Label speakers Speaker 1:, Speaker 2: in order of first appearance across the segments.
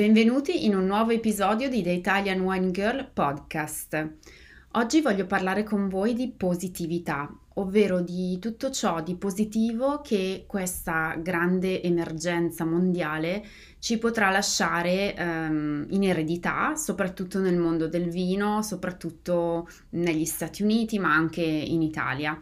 Speaker 1: Benvenuti in un nuovo episodio di The Italian Wine Girl Podcast. Oggi voglio parlare con voi di positività, ovvero di tutto ciò di positivo che questa grande emergenza mondiale ci potrà lasciare ehm, in eredità, soprattutto nel mondo del vino, soprattutto negli Stati Uniti, ma anche in Italia.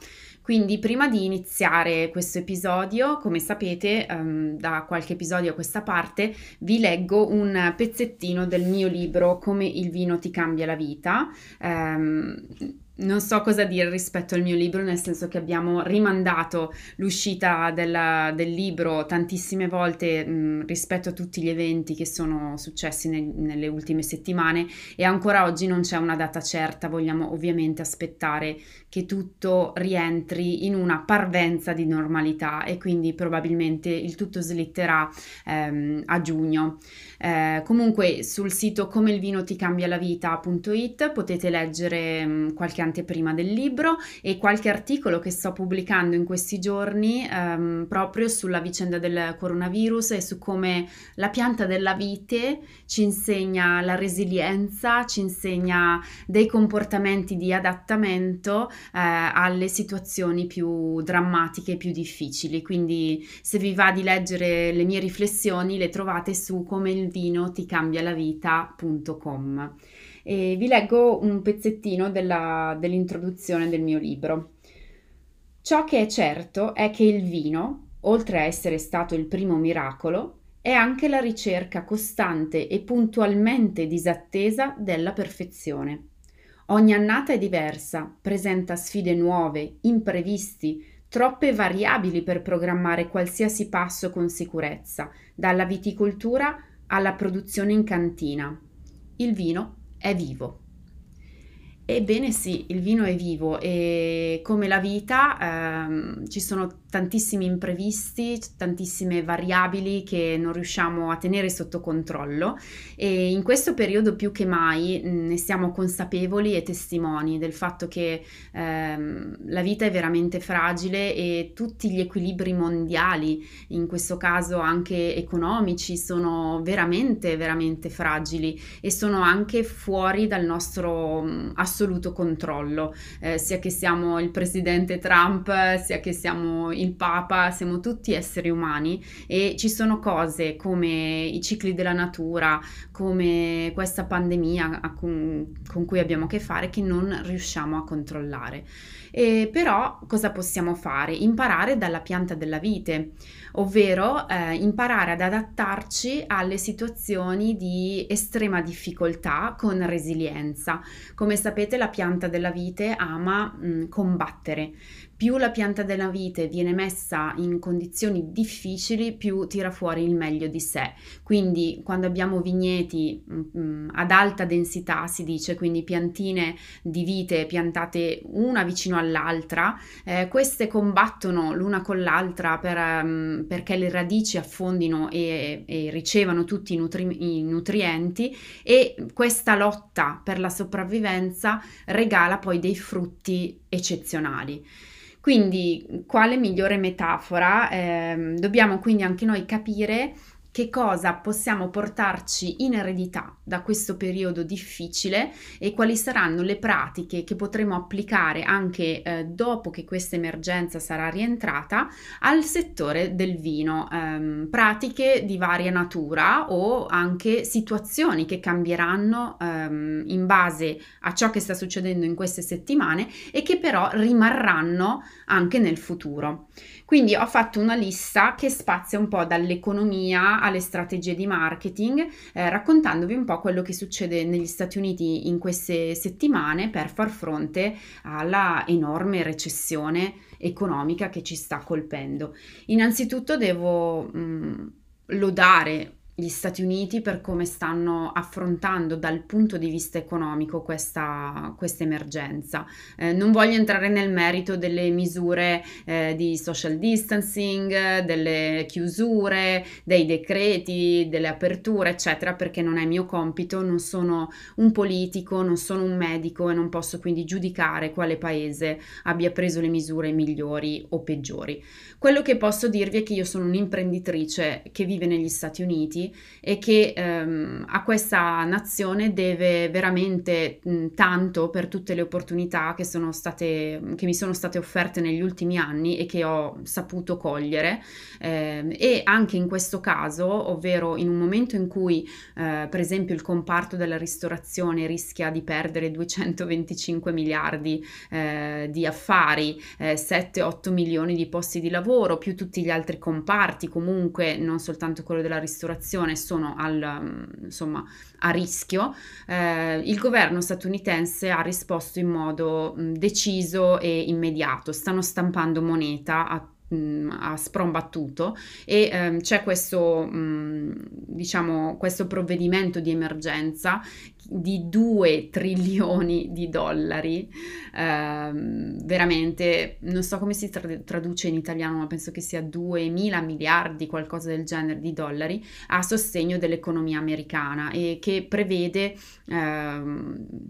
Speaker 1: Quindi prima di iniziare questo episodio, come sapete, um, da qualche episodio a questa parte, vi leggo un pezzettino del mio libro Come il vino ti cambia la vita. Um, non so cosa dire rispetto al mio libro, nel senso che abbiamo rimandato l'uscita della, del libro tantissime volte mh, rispetto a tutti gli eventi che sono successi ne, nelle ultime settimane e ancora oggi non c'è una data certa, vogliamo ovviamente aspettare che tutto rientri in una parvenza di normalità e quindi probabilmente il tutto slitterà ehm, a giugno. Eh, comunque sul sito come il vino ti cambia la vita.it potete leggere mh, qualche anteprima del libro e qualche articolo che sto pubblicando in questi giorni ehm, proprio sulla vicenda del coronavirus e su come la pianta della vite ci insegna la resilienza, ci insegna dei comportamenti di adattamento alle situazioni più drammatiche, più difficili. Quindi se vi va di leggere le mie riflessioni le trovate su come il vino ti cambia la vita.com. E vi leggo un pezzettino della, dell'introduzione del mio libro. Ciò che è certo è che il vino, oltre a essere stato il primo miracolo, è anche la ricerca costante e puntualmente disattesa della perfezione. Ogni annata è diversa, presenta sfide nuove, imprevisti, troppe variabili per programmare qualsiasi passo con sicurezza, dalla viticoltura alla produzione in cantina. Il vino è vivo. Ebbene sì, il vino è vivo e come la vita ehm, ci sono tantissimi imprevisti, tantissime variabili che non riusciamo a tenere sotto controllo e in questo periodo più che mai ne siamo consapevoli e testimoni del fatto che ehm, la vita è veramente fragile e tutti gli equilibri mondiali, in questo caso anche economici, sono veramente veramente fragili e sono anche fuori dal nostro mm, assoluto controllo, eh, sia che siamo il presidente Trump, sia che siamo il Papa, siamo tutti esseri umani e ci sono cose come i cicli della natura, come questa pandemia con, con cui abbiamo a che fare che non riusciamo a controllare. E però cosa possiamo fare? Imparare dalla pianta della vite, ovvero eh, imparare ad adattarci alle situazioni di estrema difficoltà con resilienza. Come sapete la pianta della vite ama mh, combattere, più la pianta della vite viene messa in condizioni difficili, più tira fuori il meglio di sé. Quindi quando abbiamo vigneti mh, mm, mm, ad alta densità, si dice, quindi piantine di vite piantate una vicino all'altra, eh, queste combattono l'una con l'altra per, um, perché le radici affondino e, e ricevano tutti i, nutri- i nutrienti e questa lotta per la sopravvivenza regala poi dei frutti eccezionali. Quindi, quale migliore metafora? Eh, dobbiamo quindi anche noi capire che cosa possiamo portarci in eredità da questo periodo difficile e quali saranno le pratiche che potremo applicare anche eh, dopo che questa emergenza sarà rientrata al settore del vino. Ehm, pratiche di varia natura o anche situazioni che cambieranno ehm, in base a ciò che sta succedendo in queste settimane e che però rimarranno anche nel futuro. Quindi ho fatto una lista che spazia un po' dall'economia alle strategie di marketing, eh, raccontandovi un po' quello che succede negli Stati Uniti in queste settimane per far fronte alla enorme recessione economica che ci sta colpendo. Innanzitutto devo mh, mm, lodare gli Stati Uniti per come stanno affrontando dal punto di vista economico questa, questa emergenza. Eh, non voglio entrare nel merito delle misure eh, di social distancing, delle chiusure, dei decreti, delle aperture, eccetera, perché non è mio compito, non sono un politico, non sono un medico e non posso quindi giudicare quale paese abbia preso le misure migliori o peggiori. Quello che posso dirvi è che io sono un'imprenditrice che vive negli Stati Uniti e che ehm, a questa nazione deve veramente mh, tanto per tutte le opportunità che, sono state, che mi sono state offerte negli ultimi anni e che ho saputo cogliere. Eh, e anche in questo caso, ovvero in un momento in cui eh, per esempio il comparto della ristorazione rischia di perdere 225 miliardi eh, di affari, 7-8 eh, milioni di posti di lavoro, più tutti gli altri comparti, comunque non soltanto quello della ristorazione, popolazione sono al, mm, insomma, a rischio, eh, il governo statunitense ha risposto in modo mm, deciso e immediato. Stanno stampando moneta a a sprombattuto e ehm, c'è questo, mh, diciamo, questo provvedimento di emergenza di 2 trilioni di dollari, eh, veramente non so come si traduce in italiano, ma penso che sia 2 mila miliardi, qualcosa del genere di dollari, a sostegno dell'economia americana e che prevede eh,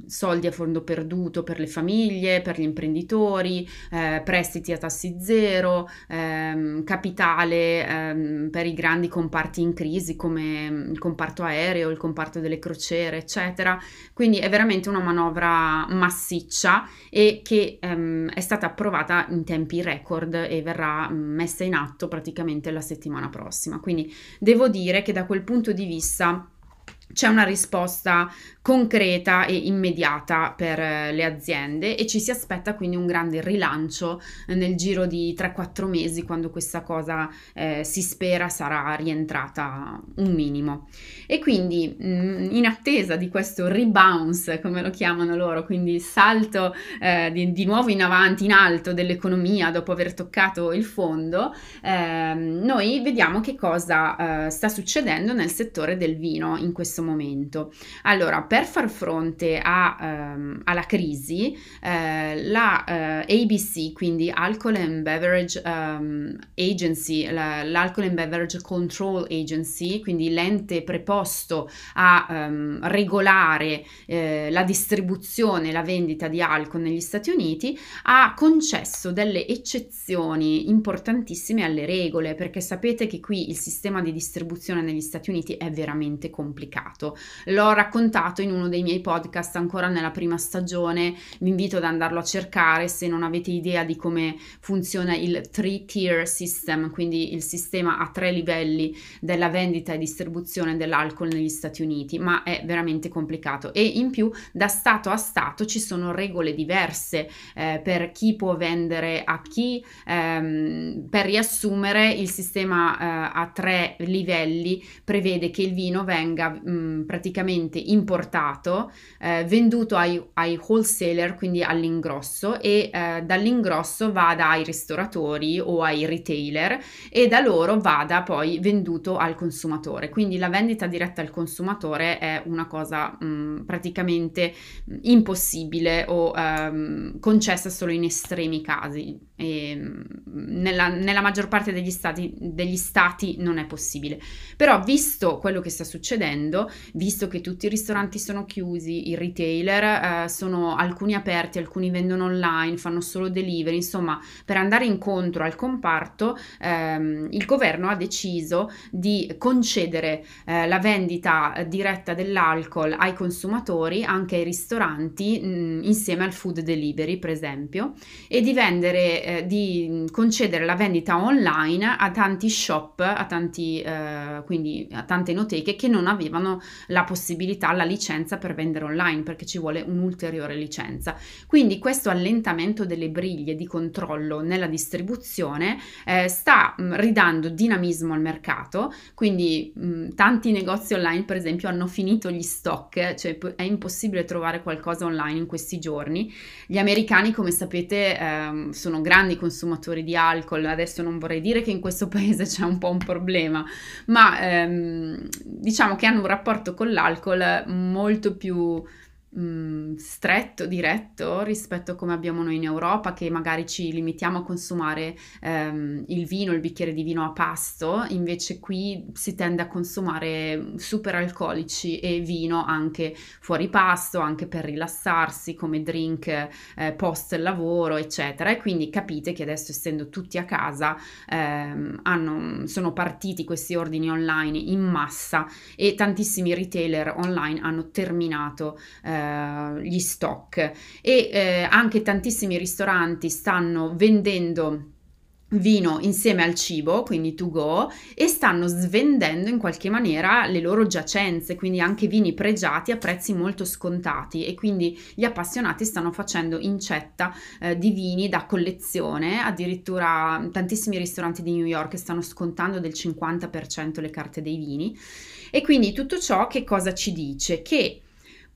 Speaker 1: soldi a fondo perduto per le famiglie, per gli imprenditori, eh, prestiti a tassi zero, ehm, capitale ehm, per i grandi comparti in crisi come il comparto aereo, il comparto delle crociere, eccetera. Quindi è veramente una manovra massiccia e che ehm, è stata approvata in tempi record e verrà mm, messa in atto praticamente la settimana prossima. Quindi devo dire che da quel punto di vista c'è una risposta concreta e immediata per eh, le aziende e ci si aspetta quindi un grande rilancio nel giro di 3-4 mesi quando questa cosa eh, si spera sarà rientrata un minimo. E quindi mm, in attesa di questo rebounce, come lo chiamano loro, quindi salto eh, di, di, nuovo in avanti, in alto dell'economia dopo aver toccato il fondo, eh, noi vediamo che cosa eh, sta succedendo nel settore del vino in questo momento. Allora, per far fronte a, ehm, alla crisi, eh, la eh, ABC, quindi Alcohol and Beverage um, Agency, la, l'Alcohol and Beverage Control Agency, quindi l'ente preposto a um, regolare eh, la distribuzione e la vendita di alcol negli Stati Uniti, ha concesso delle eccezioni importantissime alle regole, perché sapete che qui il sistema di distribuzione negli Stati Uniti è veramente complicato passato. L'ho raccontato in uno dei miei podcast ancora nella prima stagione, vi invito ad andarlo a cercare se non avete idea di come funziona il three tier system, quindi il sistema a tre livelli della vendita e distribuzione dell'alcol negli Stati Uniti, ma è veramente complicato e in più da stato a stato ci sono regole diverse eh, per chi può vendere a chi. Ehm, per riassumere, il sistema eh, a tre livelli prevede che il vino venga mh, mm, praticamente importato, eh, venduto ai, ai, wholesaler, quindi all'ingrosso e eh, dall'ingrosso vada ai ristoratori o ai retailer e da loro vada poi venduto al consumatore. Quindi la vendita diretta al consumatore è una cosa mh, praticamente impossibile o ehm, concessa solo in estremi casi. E, nella, nella, maggior parte degli stati, degli stati non è possibile. Però visto quello che sta succedendo, visto che tutti i ristoranti sono chiusi, i retailer eh, sono alcuni aperti, alcuni vendono online, fanno solo delivery, insomma, per andare incontro al comparto, ehm, il governo ha deciso di concedere eh, la vendita diretta dell'alcol ai consumatori, anche ai ristoranti, mh, insieme al food delivery, per esempio, e di vendere eh, di concedere la vendita online a tanti shop, a tanti, eh, quindi a tante enoteche che non avevano la possibilità, la licenza per vendere online perché ci vuole un'ulteriore licenza. Quindi questo allentamento delle briglie di controllo nella distribuzione eh, sta mh, ridando dinamismo al mercato, quindi mh, tanti negozi online per esempio hanno finito gli stock, cioè è impossibile trovare qualcosa online in questi giorni. Gli americani come sapete ehm, sono grandi consumatori di alcol, adesso non vorrei dire che in questo paese c'è un po' un problema, ma ehm, diciamo che hanno un rapporto con l'alcol molto più mh, mm, stretto, diretto rispetto a come abbiamo noi in Europa, che magari ci limitiamo a consumare ehm, il vino, il bicchiere di vino a pasto, invece qui si tende a consumare super alcolici e vino anche fuori pasto, anche per rilassarsi come drink eh, post lavoro, eccetera. E quindi capite che adesso essendo tutti a casa ehm, hanno, sono partiti questi ordini online in massa e tantissimi retailer online hanno terminato eh, eh, gli stock. E eh, anche tantissimi ristoranti stanno vendendo vino insieme al cibo, quindi to go, e stanno svendendo in qualche maniera le loro giacenze, quindi anche vini pregiati a prezzi molto scontati. E quindi gli appassionati stanno facendo incetta eh, di vini da collezione, addirittura tantissimi ristoranti di New York stanno scontando del 50% le carte dei vini. E quindi tutto ciò che cosa ci dice? Che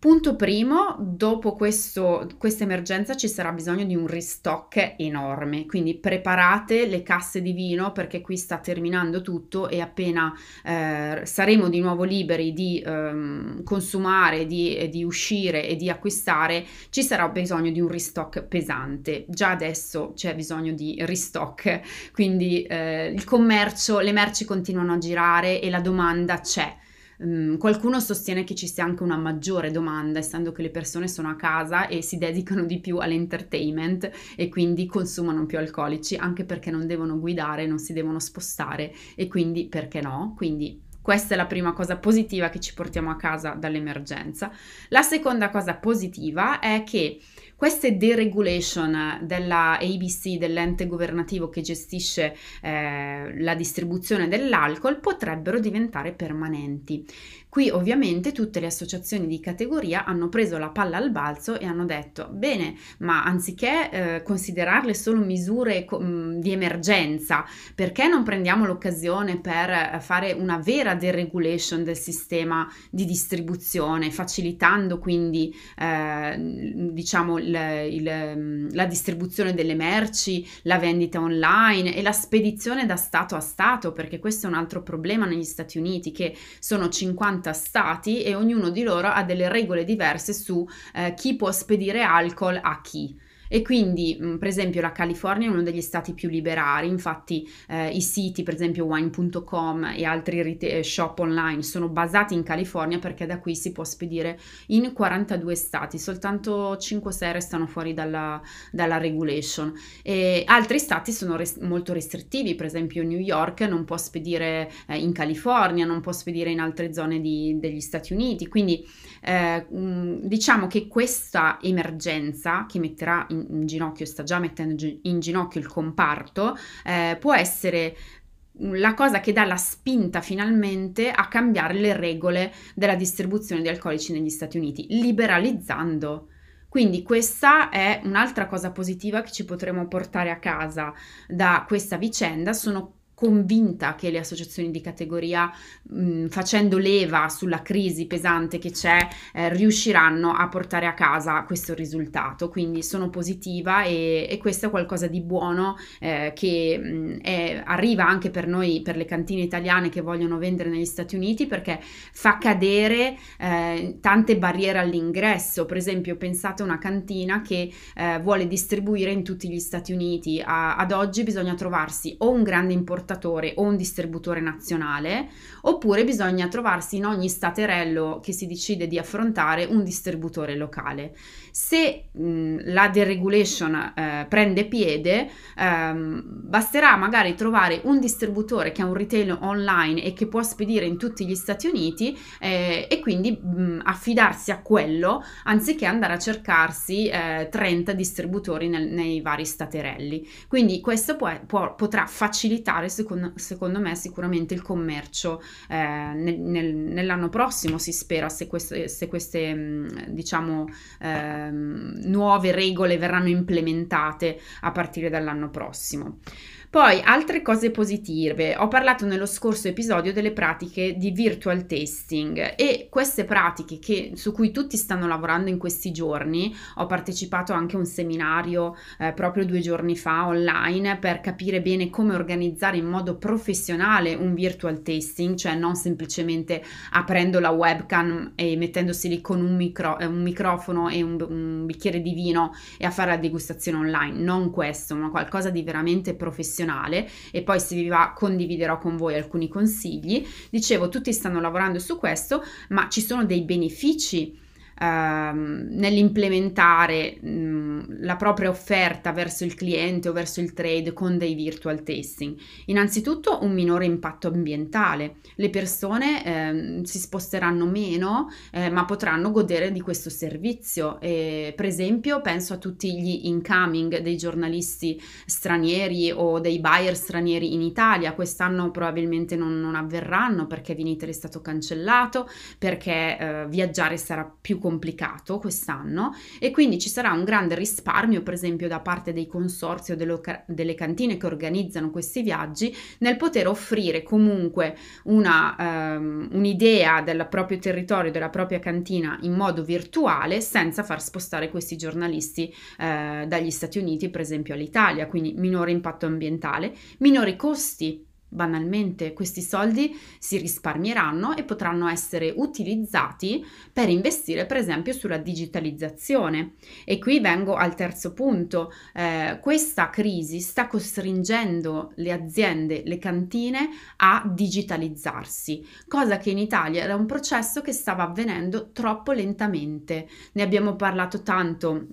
Speaker 1: Punto primo, dopo questa emergenza ci sarà bisogno di un restock enorme, quindi preparate le casse di vino perché qui sta terminando tutto e appena eh, saremo di nuovo liberi di eh, consumare, di, di, uscire e di acquistare, ci sarà bisogno di un restock pesante. Già adesso c'è bisogno di restock, quindi eh, il commercio, le merci continuano a girare e la domanda c'è Um, qualcuno sostiene che ci sia anche una maggiore domanda, essendo che le persone sono a casa e si dedicano di più all'entertainment e quindi consumano più alcolici, anche perché non devono guidare, non si devono spostare e quindi perché no? Quindi questa è la prima cosa positiva che ci portiamo a casa dall'emergenza. La seconda cosa positiva è che queste deregulation della ABC, dell'ente governativo che gestisce eh, la distribuzione dell'alcol, potrebbero diventare permanenti. Qui ovviamente tutte le associazioni di categoria hanno preso la palla al balzo e hanno detto bene, ma anziché eh, considerarle solo misure co- mm, di emergenza, perché non prendiamo l'occasione per eh, fare una vera deregulation del sistema di distribuzione, facilitando quindi eh, diciamo il, il, mm, la distribuzione delle merci, la vendita online e la spedizione da stato a stato, perché questo è un altro problema negli Stati Uniti che sono 50 50 stati e ognuno di loro ha delle regole diverse su eh, chi può spedire alcol a chi e quindi mh, per esempio la California è uno degli stati più liberali, infatti eh, i siti per esempio wine.com e altri rete- shop online sono basati in California perché da qui si può spedire in 42 stati, soltanto 5-6 restano fuori dalla, dalla regulation. E altri stati sono res- molto restrittivi, per esempio New York non può spedire eh, in California, non può spedire in altre zone di, degli Stati Uniti, quindi eh, mh, diciamo che questa emergenza che metterà in in ginocchio, sta già mettendo in ginocchio il comparto, eh, può essere la cosa che dà la spinta finalmente a cambiare le regole della distribuzione di alcolici negli Stati Uniti, liberalizzando. Quindi questa è un'altra cosa positiva che ci potremo portare a casa da questa vicenda, sono convinta che le associazioni di categoria, mh, facendo leva sulla crisi pesante che c'è, eh, riusciranno a portare a casa questo risultato. Quindi sono positiva e, e questo è qualcosa di buono eh, che mh, è, arriva anche per noi, per le cantine italiane che vogliono vendere negli Stati Uniti, perché fa cadere eh, tante barriere all'ingresso. Per esempio, pensate a una cantina che eh, vuole distribuire in tutti gli Stati Uniti. A, ad oggi bisogna trovarsi o un grande importatore importatore o un distributore nazionale, oppure bisogna trovarsi in ogni staterello che si decide di affrontare un distributore locale. Se mh, la deregulation eh, prende piede, ehm, basterà magari trovare un distributore che ha un retail online e che può spedire in tutti gli Stati Uniti eh, e quindi mh, affidarsi a quello anziché andare a cercarsi eh, 30 distributori nel, nei vari staterelli. Quindi questo può, può, potrà facilitare secondo, secondo, me sicuramente il commercio eh, nel, nel, nell'anno prossimo si spera se queste, se queste mh, diciamo ehm, nuove regole verranno implementate a partire dall'anno prossimo. Poi altre cose positive, ho parlato nello scorso episodio delle pratiche di virtual testing e queste pratiche che, su cui tutti stanno lavorando in questi giorni, ho partecipato anche a un seminario eh, proprio due giorni fa online per capire bene come organizzare in modo professionale un virtual tasting, cioè non semplicemente aprendo la webcam e mettendosi lì con un, micro, eh, un microfono e un, un bicchiere di vino e a fare la degustazione online, non questo, ma qualcosa di veramente professionale professionale e poi se vi va condividerò con voi alcuni consigli. Dicevo, tutti stanno lavorando su questo, ma ci sono dei benefici ehm, nell'implementare la propria offerta verso il cliente o verso il trade con dei virtual testing. Innanzitutto un minore impatto ambientale, le persone eh, si sposteranno meno eh, ma potranno godere di questo servizio. E, per esempio penso a tutti gli incoming dei giornalisti stranieri o dei buyer stranieri in Italia, quest'anno probabilmente non, non avverranno perché Viniter è stato cancellato, perché eh, viaggiare sarà più complicato quest'anno e quindi ci sarà un grande risparmio, per esempio, da parte dei consorzi o delle, delle cantine che organizzano questi viaggi nel poter offrire comunque una, um, un'idea del proprio territorio, della propria cantina in modo virtuale senza far spostare questi giornalisti uh, dagli Stati Uniti, per esempio, all'Italia, quindi minore impatto ambientale, minori costi Banalmente questi soldi si risparmieranno e potranno essere utilizzati per investire per esempio sulla digitalizzazione. E qui vengo al terzo punto. Eh, questa crisi sta costringendo le aziende, le cantine a digitalizzarsi, cosa che in Italia era un processo che stava avvenendo troppo lentamente. Ne abbiamo parlato tanto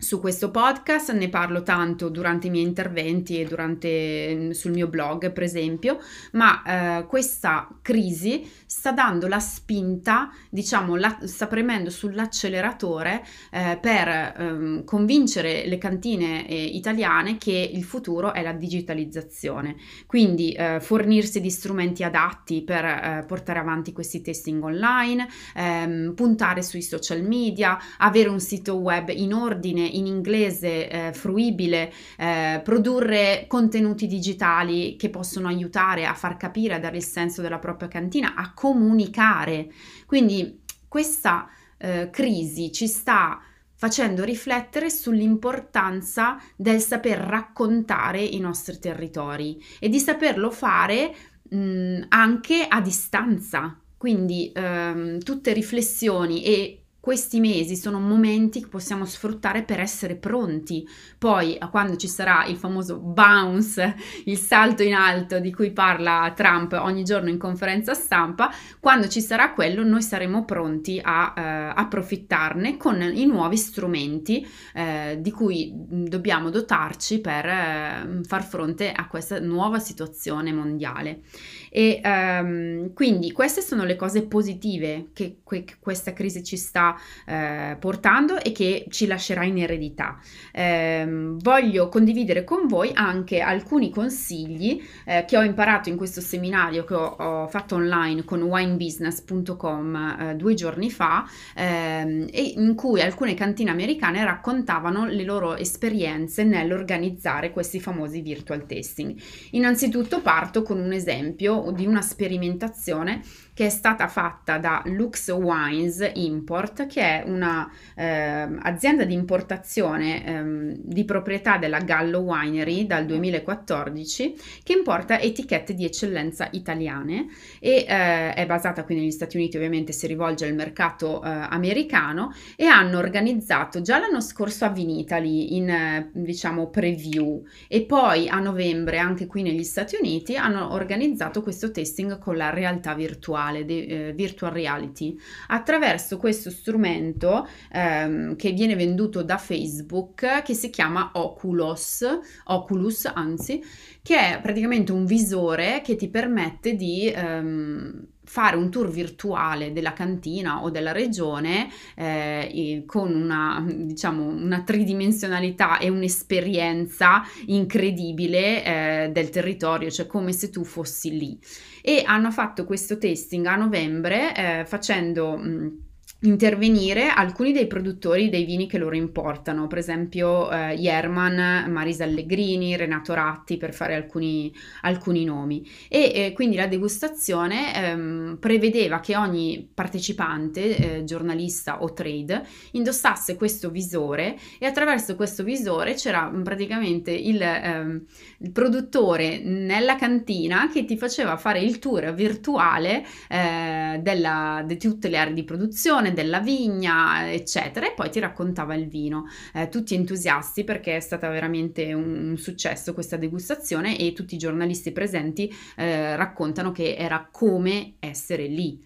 Speaker 1: su questo podcast, ne parlo tanto durante i miei interventi e durante, mm, sul mio blog, per esempio, ma eh, questa crisi sta dando la spinta, diciamo, la, sta premendo sull'acceleratore eh, per ehm, convincere le cantine eh, italiane che il futuro è la digitalizzazione. Quindi eh, fornirsi di strumenti adatti per eh, portare avanti questi testing online, ehm, puntare sui social media, avere un sito web in ordine in inglese eh, fruibile, eh, produrre contenuti digitali che possono aiutare a far capire, a dare il senso della propria cantina, a comunicare. Quindi questa eh, crisi ci sta facendo riflettere sull'importanza del saper raccontare i nostri territori e di saperlo fare mh, anche a distanza. Quindi ehm, tutte riflessioni e questi mesi sono momenti che possiamo sfruttare per essere pronti. Poi, quando ci sarà il famoso bounce, il salto in alto di cui parla Trump ogni giorno in conferenza stampa, quando ci sarà quello, noi saremo pronti a eh, approfittarne con i nuovi strumenti eh, di cui dobbiamo dotarci per eh, far fronte a questa nuova situazione mondiale. E ehm, quindi queste sono le cose positive che, che questa crisi ci sta eh, portando e che ci lascerà in eredità. Eh, voglio condividere con voi anche alcuni consigli eh, che ho imparato in questo seminario che ho, ho fatto online con winebusiness.com eh, due giorni fa e in cui alcune cantine americane raccontavano le loro esperienze nell'organizzare questi famosi virtual tasting. Innanzitutto parto con un esempio di una sperimentazione che è stata fatta da Lux Wines Import, che è una eh, azienda di importazione eh, di proprietà della Gallo Winery dal 2014, che importa etichette di eccellenza italiane e eh, è basata qui negli Stati Uniti, ovviamente si rivolge al mercato eh, americano e hanno organizzato già l'anno scorso a Vinitali in eh, diciamo preview. E poi a novembre anche qui negli Stati Uniti hanno organizzato questo testing con la realtà virtuale, de, eh, virtual reality. Attraverso questo strumento ehm, che viene venduto da Facebook che si chiama Oculus, Oculus anzi, che è praticamente un visore che ti permette di ehm, fare un tour virtuale della cantina o della regione eh, con una, diciamo, una tridimensionalità e un'esperienza incredibile eh, del territorio, cioè come se tu fossi lì. E hanno fatto questo testing a novembre eh, facendo... Mh, intervenire alcuni dei produttori dei vini che loro importano, per esempio eh, Yerman, Marisa Allegrini, Renato Ratti, per fare alcuni, alcuni nomi. E eh, quindi la degustazione ehm, prevedeva che ogni partecipante, eh, giornalista o trade, indossasse questo visore e attraverso questo visore c'era praticamente il, ehm, il produttore nella cantina che ti faceva fare il tour virtuale eh, della, di tutte le aree di produzione della vigna, eccetera, e poi ti raccontava il vino. Eh, tutti entusiasti perché è stata veramente un, un, successo questa degustazione e tutti i giornalisti presenti eh, raccontano che era come essere lì.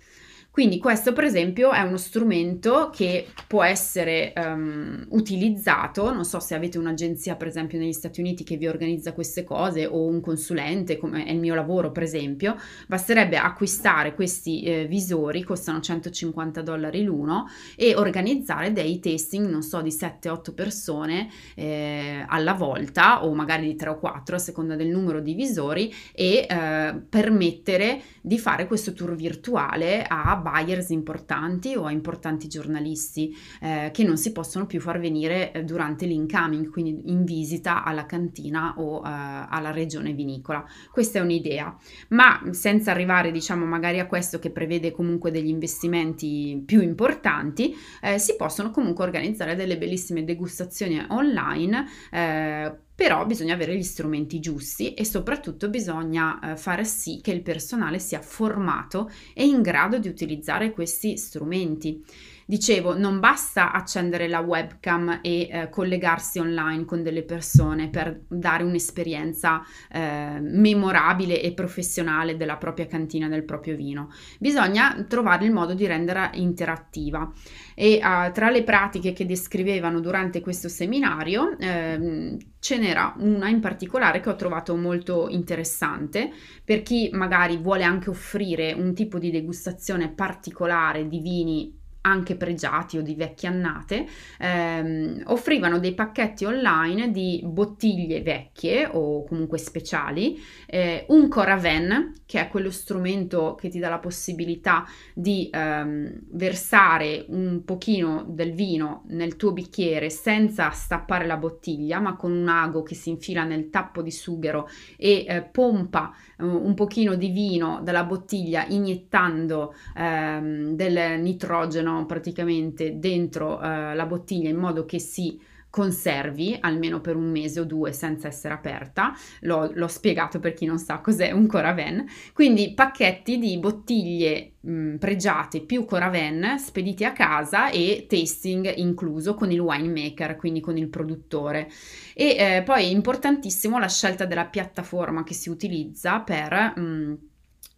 Speaker 1: Quindi questo per esempio è uno strumento che può essere um, utilizzato, non so se avete un'agenzia per esempio negli Stati Uniti che vi organizza queste cose o un consulente come è il mio lavoro per esempio, basterebbe acquistare questi eh, visori, costano 150 dollari l'uno e organizzare dei testing, non so, di 7-8 persone eh, alla volta o magari di 3 o 4 a seconda del numero di visori e eh, permettere di fare questo tour virtuale a buyers importanti o a importanti giornalisti eh, che non si possono più far venire eh, durante l'incoming, quindi in visita alla cantina o eh, alla regione vinicola. Questa è un'idea, ma senza arrivare diciamo magari a questo che prevede comunque degli investimenti più importanti, eh, si possono comunque organizzare delle bellissime degustazioni online però bisogna avere gli strumenti giusti e soprattutto bisogna eh, fare sì che il personale sia formato e in grado di utilizzare questi strumenti. Dicevo, non basta accendere la webcam e eh, collegarsi online con delle persone per dare un'esperienza eh, memorabile e professionale della propria cantina, del proprio vino. Bisogna trovare il modo di renderla interattiva. E uh, tra le pratiche che descrivevano durante questo seminario eh, ce n'era una in particolare che ho trovato molto interessante per chi magari vuole anche offrire un tipo di degustazione particolare di vini anche pregiati o di vecchie annate, ehm, offrivano dei pacchetti online di bottiglie vecchie o comunque speciali, eh, un Coraven, che è quello strumento che ti dà la possibilità di ehm, versare un pochino del vino nel tuo bicchiere senza stappare la bottiglia, ma con un ago che si infila nel tappo di sughero e eh, pompa eh, un pochino di vino dalla bottiglia iniettando ehm, del nitrogeno praticamente dentro uh, la bottiglia in modo che si conservi almeno per un mese o due senza essere aperta. L'ho, l'ho spiegato per chi non sa cos'è un Coraven. Quindi pacchetti di bottiglie mh, pregiate più Coraven spediti a casa e tasting incluso con il winemaker, quindi con il produttore. E eh, poi è importantissimo la scelta della piattaforma che si utilizza per... Mh,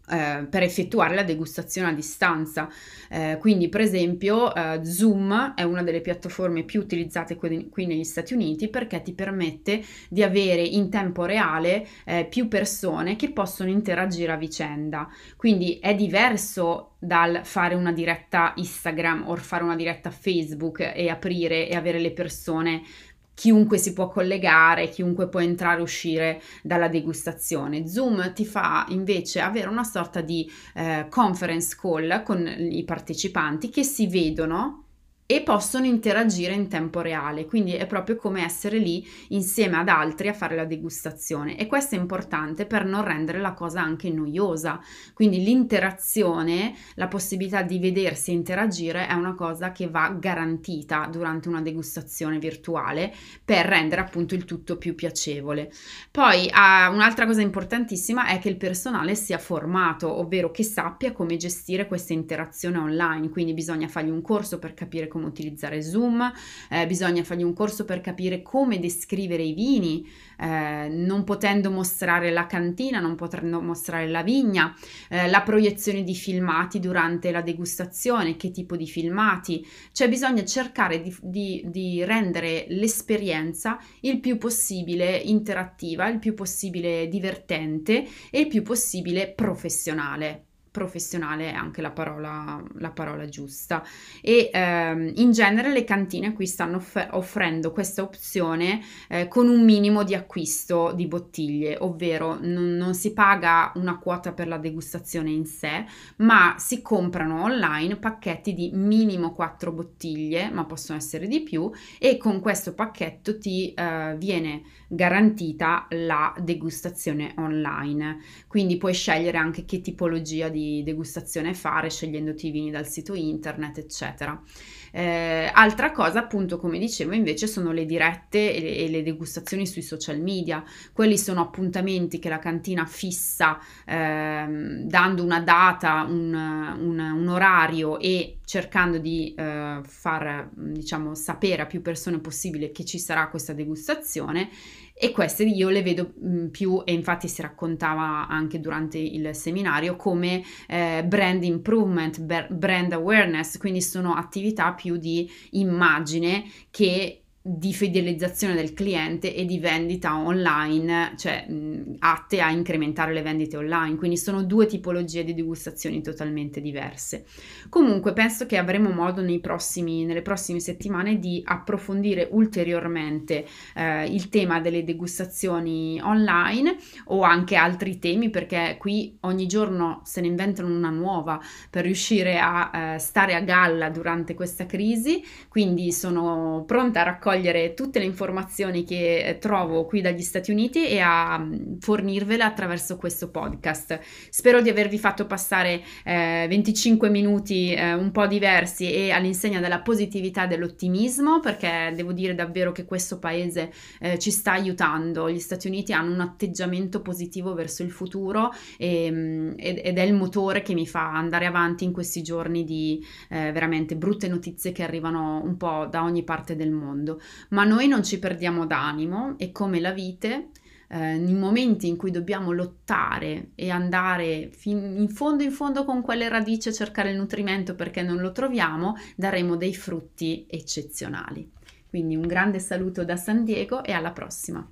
Speaker 1: eh, per effettuare la degustazione a distanza. Eh, quindi, per esempio, eh, Zoom è una delle piattaforme più utilizzate qui, qui, negli Stati Uniti perché ti permette di avere in tempo reale eh, più persone che possono interagire a vicenda. Quindi è diverso dal fare una diretta Instagram o fare una diretta Facebook e aprire e avere le persone chiunque si può collegare, chiunque può entrare e uscire dalla degustazione. Zoom ti fa invece avere una sorta di eh, conference call con i partecipanti che si vedono e possono interagire in tempo reale, quindi è proprio come essere lì insieme ad altri a fare la degustazione e questo è importante per non rendere la cosa anche noiosa. Quindi l'interazione, la possibilità di vedersi e interagire è una cosa che va garantita durante una degustazione virtuale per rendere appunto il tutto più piacevole. Poi uh, un'altra cosa importantissima è che il personale sia formato, ovvero che sappia come gestire questa interazione online, quindi bisogna fargli un corso per capire come come utilizzare Zoom, eh, bisogna fargli un corso per capire come descrivere i vini, eh, non potendo mostrare la cantina, non potendo mostrare la vigna, eh, la proiezione di filmati durante la degustazione, che tipo di filmati, cioè bisogna cercare di, di, di rendere l'esperienza il più possibile interattiva, il più possibile divertente e il più possibile professionale professionale è anche la parola, la parola giusta. E ehm, in genere le cantine qui stanno off- offrendo questa opzione eh, con un minimo di acquisto di bottiglie ovvero non, non, si paga una quota per la degustazione in sé ma si comprano online pacchetti di minimo 4 bottiglie ma possono essere di più e con questo pacchetto ti eh, viene garantita la degustazione online. Quindi puoi scegliere anche che tipologia di degustazione fare scegliendoti i vini dal sito internet, eccetera. Eh, altra cosa, appunto, come dicevo, invece sono le dirette e le, e le, degustazioni sui social media. Quelli sono appuntamenti che la cantina fissa eh, dando una data, un, un, un, orario e cercando di eh, far diciamo, sapere a più persone possibile che ci sarà questa degustazione e queste io le vedo mh, più e infatti si raccontava anche durante il seminario come eh, brand improvement, brand awareness, quindi sono attività più di immagine che di fidelizzazione del cliente e di vendita online, cioè mh, atte a incrementare le vendite online, quindi sono due tipologie di degustazioni totalmente diverse. Comunque penso che avremo modo prossimi, nelle prossime settimane di approfondire ulteriormente eh, il tema delle degustazioni online o anche altri temi perché qui ogni giorno se ne inventano una nuova per riuscire a eh, stare a galla durante questa crisi, quindi sono pronta a raccogliere raccogliere tutte le informazioni che eh, trovo qui dagli Stati Uniti e a mm, fornirvele attraverso questo podcast. Spero di avervi fatto passare eh, 25 minuti eh, un po' diversi e all'insegna della positività e dell'ottimismo perché devo dire davvero che questo paese eh, ci sta aiutando. Gli Stati Uniti hanno un atteggiamento positivo verso il futuro e, mm, ed è il motore che mi fa andare avanti in questi giorni di eh, veramente brutte notizie che arrivano un po' da ogni parte del mondo ma noi non ci perdiamo d'animo e come la vite eh, nei momenti in cui dobbiamo lottare e andare fin in fondo in fondo con quelle radici a cercare il nutrimento perché non lo troviamo, daremo dei frutti eccezionali. Quindi un grande saluto da San Diego e alla prossima.